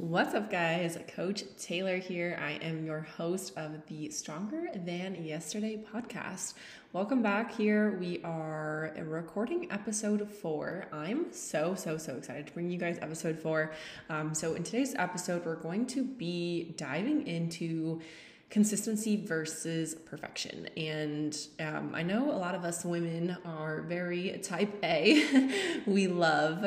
What's up, guys? Coach Taylor here. I am your host of the Stronger Than Yesterday podcast. Welcome back here. We are recording episode four. I'm so, so, so excited to bring you guys episode four. Um, so, in today's episode, we're going to be diving into consistency versus perfection. And um, I know a lot of us women are very type A. we love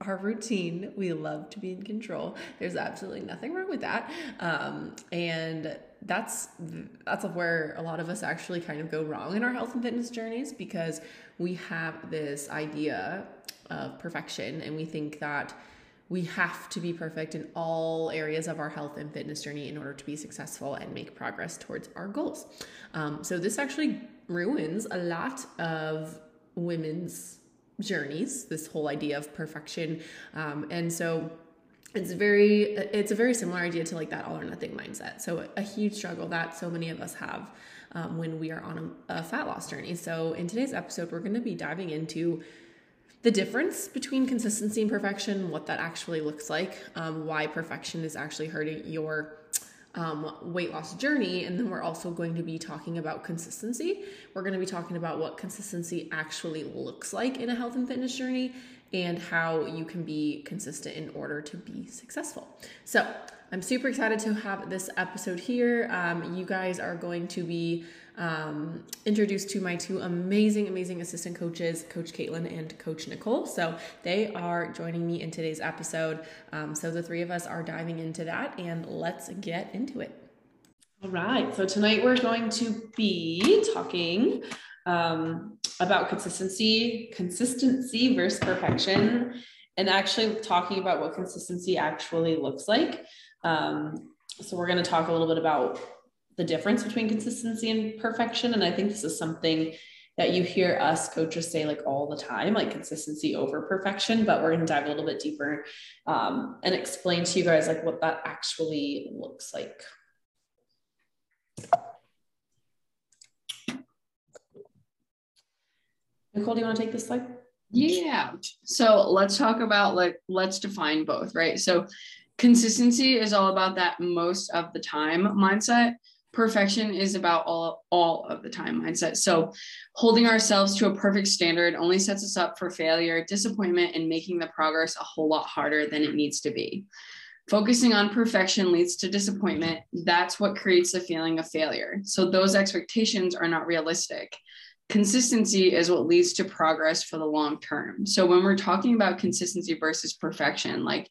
our routine. We love to be in control. There's absolutely nothing wrong with that. Um, and that's that's where a lot of us actually kind of go wrong in our health and fitness journeys because we have this idea of perfection and we think that we have to be perfect in all areas of our health and fitness journey in order to be successful and make progress towards our goals. Um, so this actually ruins a lot of women's journeys, this whole idea of perfection. Um, and so it's very it's a very similar idea to like that all or nothing mindset. So a huge struggle that so many of us have um, when we are on a, a fat loss journey. So in today's episode, we're going to be diving into the difference between consistency and perfection, what that actually looks like, um, why perfection is actually hurting your um, weight loss journey. And then we're also going to be talking about consistency. We're going to be talking about what consistency actually looks like in a health and fitness journey and how you can be consistent in order to be successful. So, I'm super excited to have this episode here. Um, you guys are going to be um, introduced to my two amazing, amazing assistant coaches, Coach Kaitlyn and Coach Nicole. So they are joining me in today's episode. Um, so the three of us are diving into that, and let's get into it. All right. So tonight we're going to be talking um, about consistency, consistency versus perfection, and actually talking about what consistency actually looks like. Um, so we're going to talk a little bit about the difference between consistency and perfection. And I think this is something that you hear us coaches say like all the time, like consistency over perfection. But we're going to dive a little bit deeper um, and explain to you guys like what that actually looks like. Nicole, do you want to take this slide? Yeah. So let's talk about like, let's define both, right? So consistency is all about that most of the time mindset perfection is about all all of the time mindset. So holding ourselves to a perfect standard only sets us up for failure disappointment and making the progress a whole lot harder than it needs to be. Focusing on perfection leads to disappointment. That's what creates the feeling of failure. So those expectations are not realistic. Consistency is what leads to progress for the long term. So when we're talking about consistency versus perfection like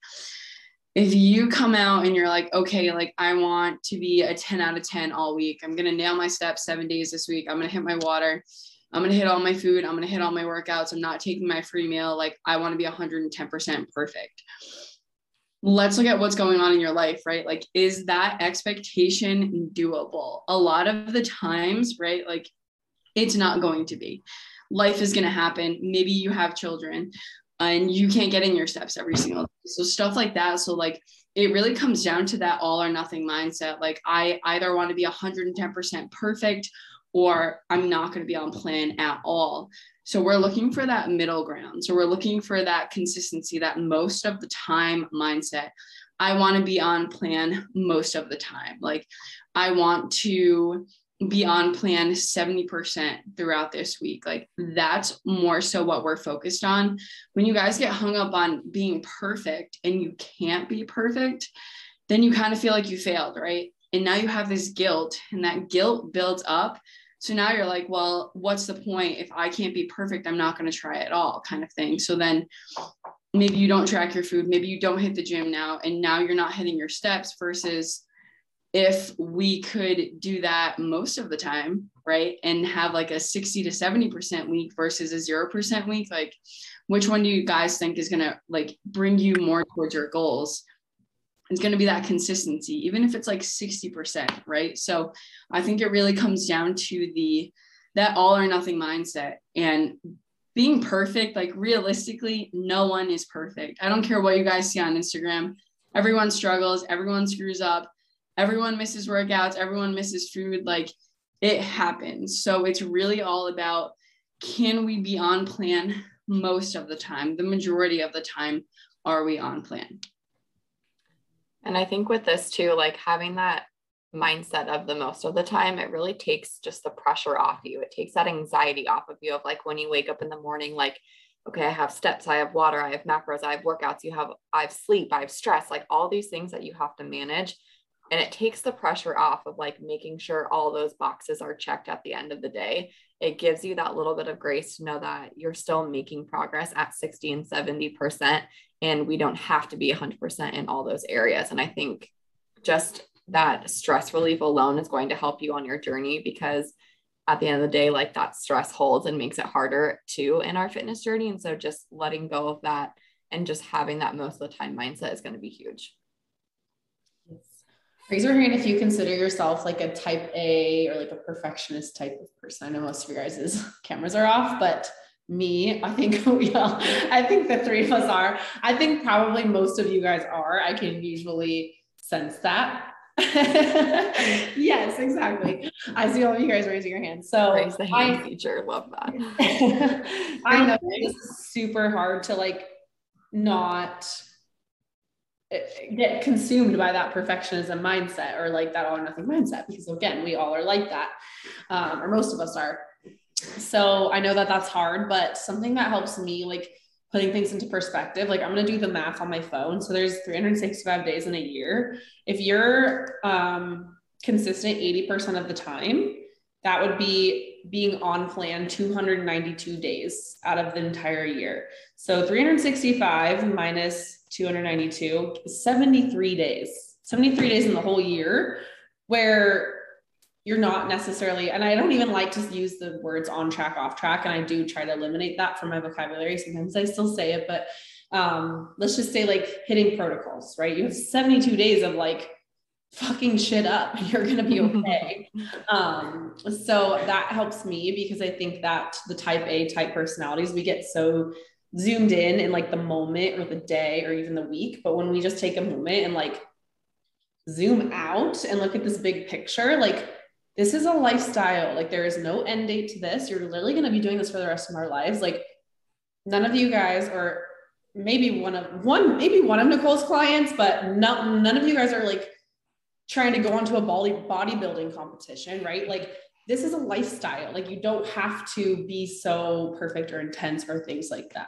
if you come out and you're like, okay, like I want to be a 10 out of 10 all week, I'm going to nail my steps seven days this week. I'm going to hit my water. I'm going to hit all my food. I'm going to hit all my workouts. I'm not taking my free meal. Like I want to be 110% perfect. Let's look at what's going on in your life, right? Like, is that expectation doable? A lot of the times, right? Like, it's not going to be. Life is going to happen. Maybe you have children and you can't get in your steps every single day. So stuff like that. So like it really comes down to that all or nothing mindset. Like I either want to be 110% perfect or I'm not going to be on plan at all. So we're looking for that middle ground. So we're looking for that consistency, that most of the time mindset. I want to be on plan most of the time. Like I want to be on plan 70% throughout this week. Like that's more so what we're focused on. When you guys get hung up on being perfect and you can't be perfect, then you kind of feel like you failed, right? And now you have this guilt and that guilt builds up. So now you're like, well, what's the point? If I can't be perfect, I'm not going to try at all, kind of thing. So then maybe you don't track your food, maybe you don't hit the gym now, and now you're not hitting your steps versus if we could do that most of the time, right? And have like a 60 to 70% week versus a 0% week, like which one do you guys think is going to like bring you more towards your goals? It's going to be that consistency, even if it's like 60%, right? So I think it really comes down to the that all or nothing mindset and being perfect. Like realistically, no one is perfect. I don't care what you guys see on Instagram. Everyone struggles, everyone screws up everyone misses workouts, everyone misses food. Like it happens. So it's really all about can we be on plan most of the time? The majority of the time, are we on plan? And I think with this too, like having that mindset of the most of the time, it really takes just the pressure off you. It takes that anxiety off of you of like when you wake up in the morning, like, okay, I have steps, I have water, I have macros, I have workouts, you have, I have sleep, I have stress, like all these things that you have to manage. And it takes the pressure off of like making sure all those boxes are checked at the end of the day. It gives you that little bit of grace to know that you're still making progress at 60 and 70%. And we don't have to be 100% in all those areas. And I think just that stress relief alone is going to help you on your journey because at the end of the day, like that stress holds and makes it harder too in our fitness journey. And so just letting go of that and just having that most of the time mindset is going to be huge. Raise your hand if you consider yourself like a type A or like a perfectionist type of person. I know most of you guys' cameras are off, but me, I think we all, I think the three of us are. I think probably most of you guys are. I can usually sense that. yes, exactly. I see all of you guys raising your hands. So raise the hand I, feature. Love that. I know it's super hard to like not get consumed by that perfectionism mindset or like that all or nothing mindset because again we all are like that um, or most of us are so i know that that's hard but something that helps me like putting things into perspective, like I'm going to do the math on my phone. So there's 365 days in a year. If you're um, consistent 80% of the time, that would be being on plan 292 days out of the entire year. So 365 minus 292 73 days, 73 days in the whole year where you're not necessarily, and I don't even like to use the words on track, off track. And I do try to eliminate that from my vocabulary. Sometimes I still say it, but um, let's just say like hitting protocols, right? You have 72 days of like fucking shit up. You're going to be okay. um, so that helps me because I think that the type A type personalities, we get so zoomed in in like the moment or the day or even the week. But when we just take a moment and like zoom out and look at this big picture, like this is a lifestyle. Like there is no end date to this. You're literally going to be doing this for the rest of our lives. Like none of you guys or maybe one of one, maybe one of Nicole's clients, but not, none of you guys are like trying to go onto a body bodybuilding competition, right? Like this is a lifestyle. Like you don't have to be so perfect or intense or things like that.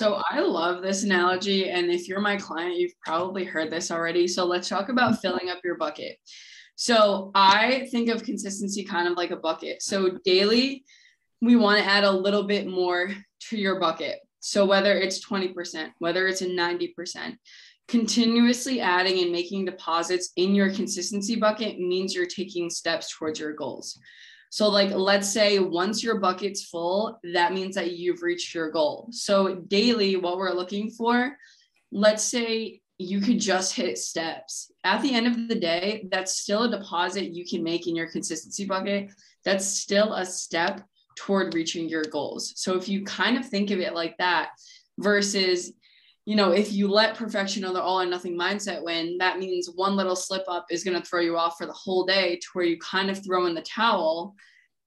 So I love this analogy. And if you're my client, you've probably heard this already. So let's talk about filling up your bucket. So I think of consistency kind of like a bucket. So daily, we want to add a little bit more to your bucket. So whether it's 20%, whether it's a 90%, continuously adding and making deposits in your consistency bucket means you're taking steps towards your goals. So, like, let's say once your bucket's full, that means that you've reached your goal. So, daily, what we're looking for, let's say you could just hit steps. At the end of the day, that's still a deposit you can make in your consistency bucket. That's still a step toward reaching your goals. So, if you kind of think of it like that versus you know, if you let perfection or the all or nothing mindset win, that means one little slip up is going to throw you off for the whole day to where you kind of throw in the towel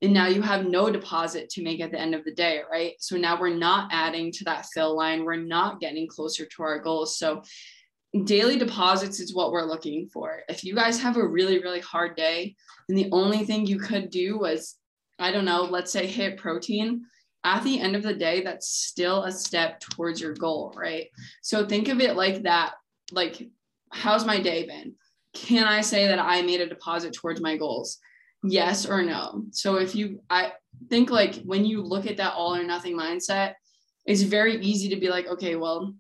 and now you have no deposit to make at the end of the day, right? So now we're not adding to that fill line. We're not getting closer to our goals. So daily deposits is what we're looking for. If you guys have a really, really hard day, and the only thing you could do was, I don't know, let's say hit protein, at the end of the day, that's still a step towards your goal, right? So think of it like that. Like, how's my day been? Can I say that I made a deposit towards my goals? Yes or no. So if you, I think like when you look at that all or nothing mindset, it's very easy to be like, okay, well,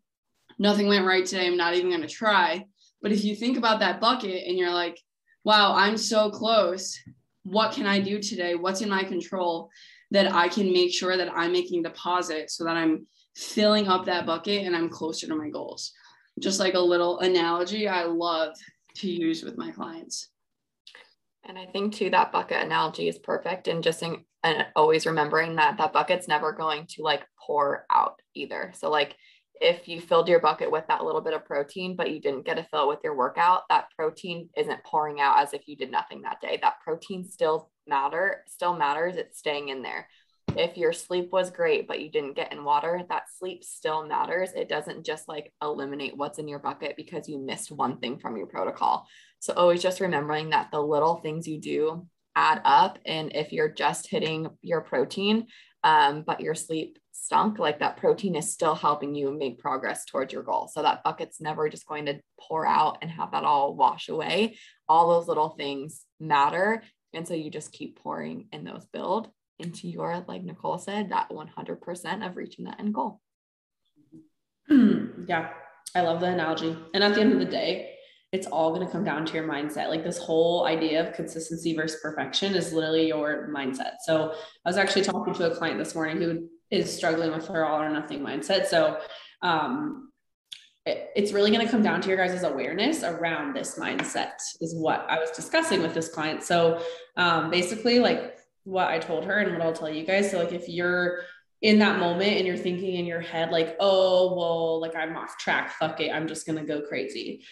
nothing went right today. I'm not even going to try. But if you think about that bucket and you're like, wow, I'm so close. What can I do today? What's in my control? That I can make sure that I'm making deposits so that I'm filling up that bucket and I'm closer to my goals. Just like a little analogy I love to use with my clients. And I think too that bucket analogy is perfect and just in, and always remembering that that bucket's never going to like pour out either. So like if you filled your bucket with that little bit of protein, but you didn't get a fill with your workout, that protein isn't pouring out as if you did nothing that day. That protein still matter, still matters. It's staying in there. if your sleep was great but you didn't get in water that sleep still matters it doesn't just like eliminate what's in your bucket because you missed one thing from your protocol so always just remembering that the little things you do add up and if you're just hitting your protein um, but your sleep stunk like that protein is still helping you make progress towards your goal so that bucket's never just going to pour out and have that all wash away all those little things matter and so you just keep pouring and those build into your, like Nicole said, that 100% of reaching that end goal. Mm-hmm. yeah, I love the analogy. And at the end of the day, it's all going to come down to your mindset. Like this whole idea of consistency versus perfection is literally your mindset. So I was actually talking to a client this morning who is struggling with her all or nothing mindset. So um, it, it's really going to come down to your guys' awareness around this mindset is what I was discussing with this client. So um, basically, like what I told her and what I'll tell you guys. So, like, if you're in that moment and you're thinking in your head, like, oh, well, like I'm off track, fuck it, I'm just gonna go crazy.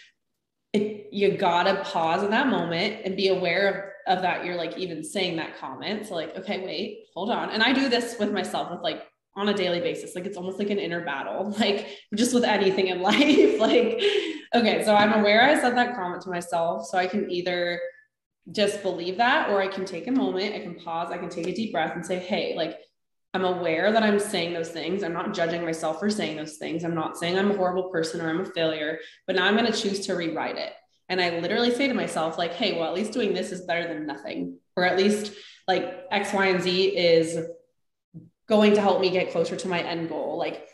It, you gotta pause in that moment and be aware of, of that. You're like even saying that comment. So, like, okay, wait, hold on. And I do this with myself with like on a daily basis. Like, it's almost like an inner battle, like just with anything in life. like, okay, so I'm aware I said that comment to myself. So I can either just believe that, or I can take a moment, I can pause, I can take a deep breath and say, hey, like, I'm aware that I'm saying those things. I'm not judging myself for saying those things. I'm not saying I'm a horrible person or I'm a failure, but now I'm going to choose to rewrite it. And I literally say to myself, like, hey, well, at least doing this is better than nothing, or at least like X, Y, and Z is going to help me get closer to my end goal. Like,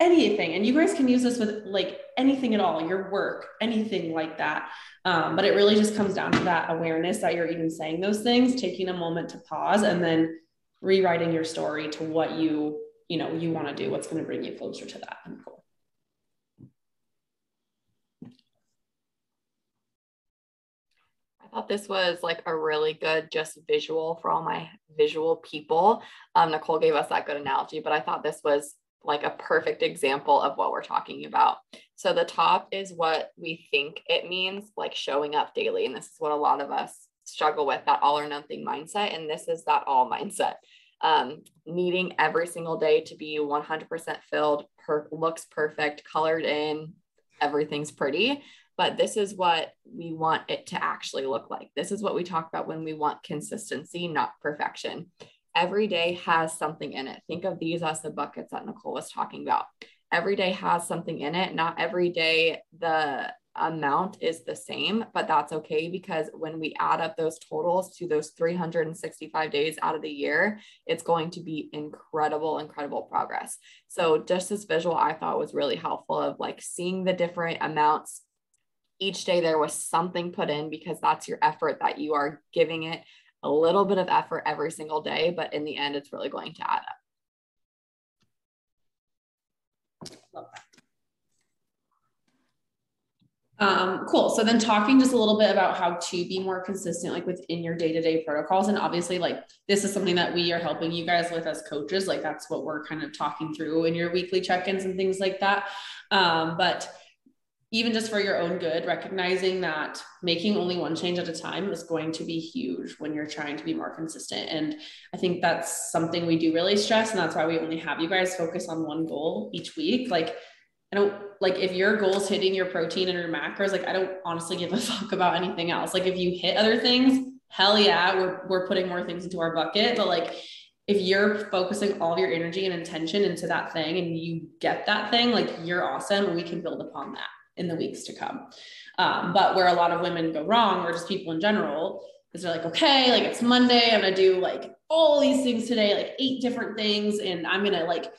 anything. And you guys can use this with like anything at all, your work, anything like that. Um, but it really just comes down to that awareness that you're even saying those things, taking a moment to pause and then rewriting your story to what you, you know, you want to do, what's going to bring you closer to that end goal. I thought this was like a really good just visual for all my visual people. Um, Nicole gave us that good analogy, but I thought this was like a perfect example of what we're talking about. So the top is what we think it means, like showing up daily. And this is what a lot of us struggle with that all or nothing mindset. And this is that all mindset. Um, needing every single day to be 100% filled, per- looks perfect, colored in, everything's pretty. But this is what we want it to actually look like. This is what we talk about when we want consistency, not perfection every day has something in it. Think of these as the buckets that Nicole was talking about. Every day has something in it. Not every day the amount is the same, but that's okay because when we add up those totals to those 365 days out of the year, it's going to be incredible, incredible progress. So, just this visual I thought was really helpful of like seeing the different amounts. Each day there was something put in because that's your effort that you are giving it a little bit of effort every single day, but in the end, it's really going to add up. Um, cool. So then talking just a little bit about how to be more consistent, like within your day-to-day protocols. And obviously like this is something that we are helping you guys with as coaches. Like that's what we're kind of talking through in your weekly check-ins and things like that. Um, but even just for your own good, recognizing that making only one change at a time is going to be huge when you're trying to be more consistent. And I think that's something we do really stress. And that's why we only have you guys focus on one goal each week. Like, I don't like if your goal is hitting your protein and your macros, like, I don't honestly give a fuck about anything else. Like, if you hit other things, hell yeah, we're, we're putting more things into our bucket. But like, if you're focusing all of your energy and intention into that thing and you get that thing, like, you're awesome. And we can build upon that in the weeks to come. Um, but where a lot of women go wrong, or just people in general, is they're like, okay, like it's Monday, I'm gonna do like all these things today, like eight different things, and I'm gonna like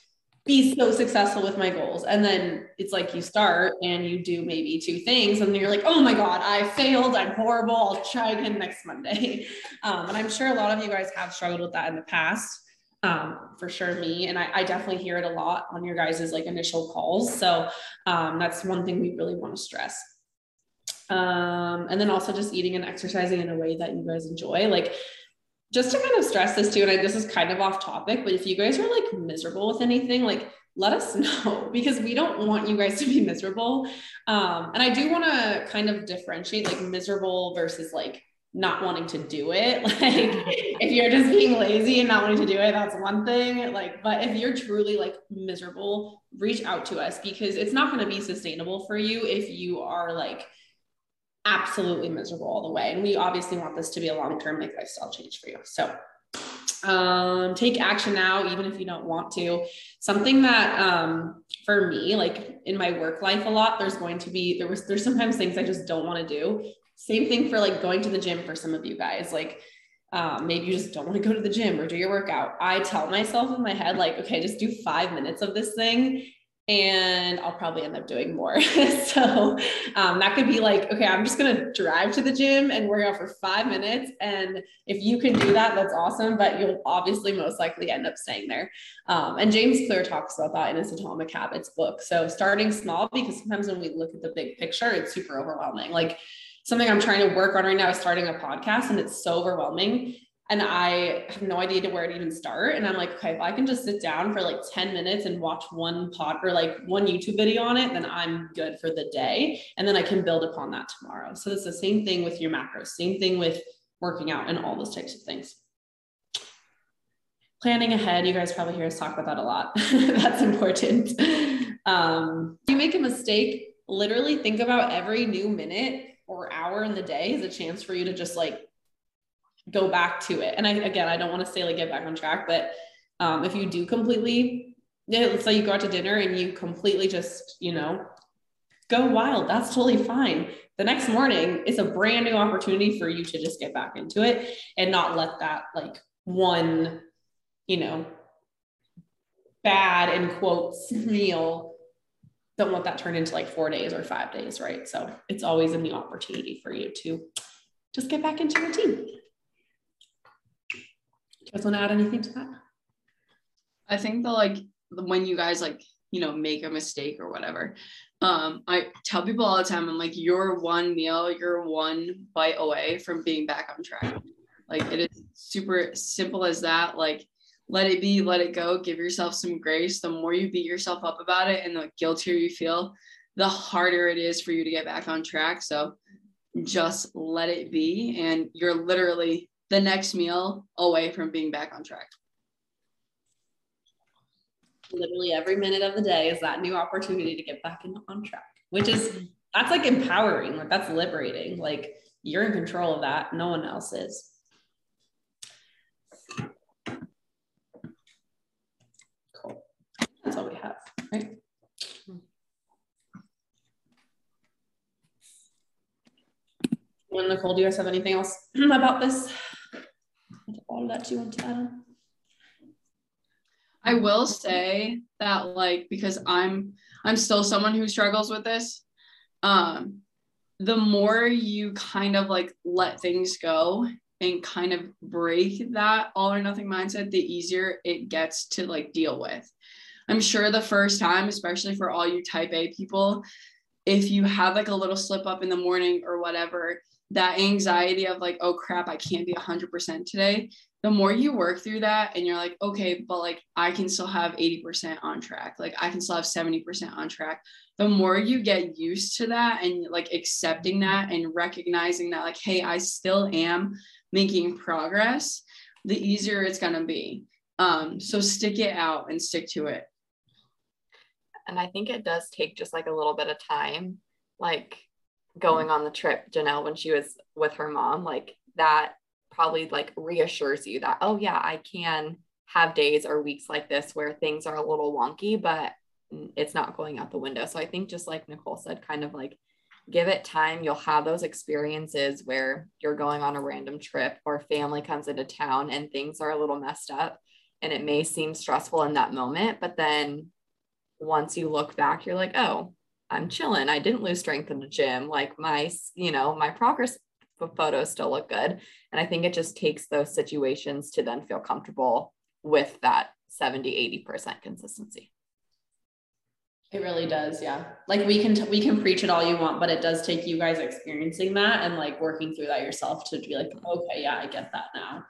be so successful with my goals. And then it's like you start and you do maybe two things, and you're like, oh my God, I failed, I'm horrible, I'll try again next Monday. Um, and I'm sure a lot of you guys have struggled with that in the past um, for sure me and I, I, definitely hear it a lot on your guys' like initial calls. So um, that's one thing we really want to stress. Um, and then also just eating and exercising in a way that you guys enjoy like just to kind of stress this too and I, this is kind of off topic but if you guys are like miserable with anything like let us know because we don't want you guys to be miserable. Um, and i do want to kind of differentiate like miserable versus like not wanting to do it. Like if you're just being lazy and not wanting to do it, that's one thing. Like, but if you're truly like miserable, reach out to us because it's not going to be sustainable for you if you are like absolutely miserable all the way. And we obviously want this to be a long-term like lifestyle change for you. So um, take action now, even if you don't want to. Something that um, for me, like in my work life a lot, there's going to be there was there's sometimes things I just don't want to do. Same thing for like going to the gym for some of you guys. Like um, maybe you just don't want to go to the gym or do your workout. I tell myself in my head, like, okay, just do five minutes of this thing and I'll probably end up doing more. so um, that could be like, okay, I'm just going to drive to the gym and work out for five minutes. And if you can do that, that's awesome. But you'll obviously most likely end up staying there. Um, and James Clear talks about that in his Atomic Habits book. So starting small, because sometimes when we look at the big picture, it's super overwhelming. Like something I'm trying to work on right now is starting a podcast, and it's so overwhelming and I have no idea to where to even start. And I'm like, okay, if I can just sit down for like 10 minutes and watch one pod or like one YouTube video on it, then I'm good for the day. And then I can build upon that tomorrow. So it's the same thing with your macros, same thing with working out and all those types of things. Planning ahead, you guys probably hear us talk about that a lot. That's important. Um, if you make a mistake, literally think about every new minute or hour in the day is a chance for you to just like go back to it. And I, again, I don't want to say like get back on track, but um, if you do completely, yeah, let's say you go out to dinner and you completely just, you know, go wild, that's totally fine. The next morning, is a brand new opportunity for you to just get back into it and not let that like one, you know, bad in quotes meal don't let that turn into like four days or five days, right? So it's always a new opportunity for you to just get back into routine Do you guys want to add anything to that? I think the like when you guys like you know make a mistake or whatever um i tell people all the time i'm like you're one meal you're one bite away from being back on track like it is super simple as that like let it be let it go give yourself some grace the more you beat yourself up about it and the guiltier you feel the harder it is for you to get back on track so just let it be and you're literally the next meal away from being back on track. Literally every minute of the day is that new opportunity to get back on track, which is that's like empowering, like that's liberating. Like you're in control of that, no one else is. Cool. That's all we have, right? Nicole, do you guys have anything else about this? all that you want to add on? I will say that like because I'm I'm still someone who struggles with this. Um the more you kind of like let things go and kind of break that all or nothing mindset, the easier it gets to like deal with. I'm sure the first time, especially for all you type A people, if you have like a little slip up in the morning or whatever, that anxiety of like, oh crap, I can't be 100% today, the more you work through that and you're like, okay, but like I can still have 80% on track, like I can still have 70% on track. The more you get used to that and like accepting that and recognizing that, like, hey, I still am making progress, the easier it's going to be. Um, so stick it out and stick to it. And I think it does take just like a little bit of time, like mm-hmm. going on the trip, Janelle, when she was with her mom, like that probably like reassures you that, oh, yeah, I can have days or weeks like this where things are a little wonky, but it's not going out the window. So I think just like Nicole said, kind of like give it time. You'll have those experiences where you're going on a random trip or family comes into town and things are a little messed up. And it may seem stressful in that moment, but then once you look back, you're like, oh, I'm chilling. I didn't lose strength in the gym. Like my, you know, my progress photos still look good. And I think it just takes those situations to then feel comfortable with that 70, 80% consistency. It really does. Yeah. Like we can, t- we can preach it all you want, but it does take you guys experiencing that and like working through that yourself to be like, okay, yeah, I get that now.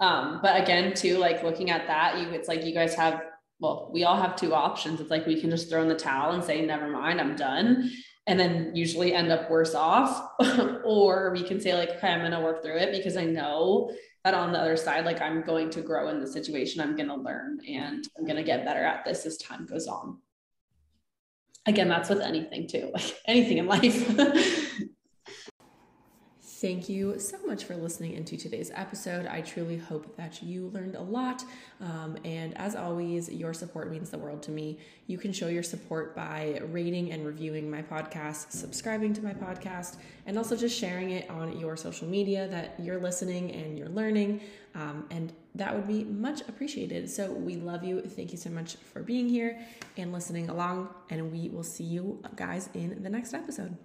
Um, but again, too, like looking at that, you, it's like you guys have, well, we all have two options. It's like we can just throw in the towel and say, never mind, I'm done and then usually end up worse off. or we can say, like, okay, I'm going to work through it because I know that on the other side, like, I'm going to grow in the situation, I'm going to learn and I'm going to get better at this as time goes on. Again, that's with anything too, like anything in life. Thank you so much for listening into today's episode. I truly hope that you learned a lot. Um, and as always, your support means the world to me. You can show your support by rating and reviewing my podcast, subscribing to my podcast, and also just sharing it on your social media that you're listening and you're learning. Um, and that would be much appreciated. So we love you. Thank you so much for being here and listening along. And we will see you guys in the next episode.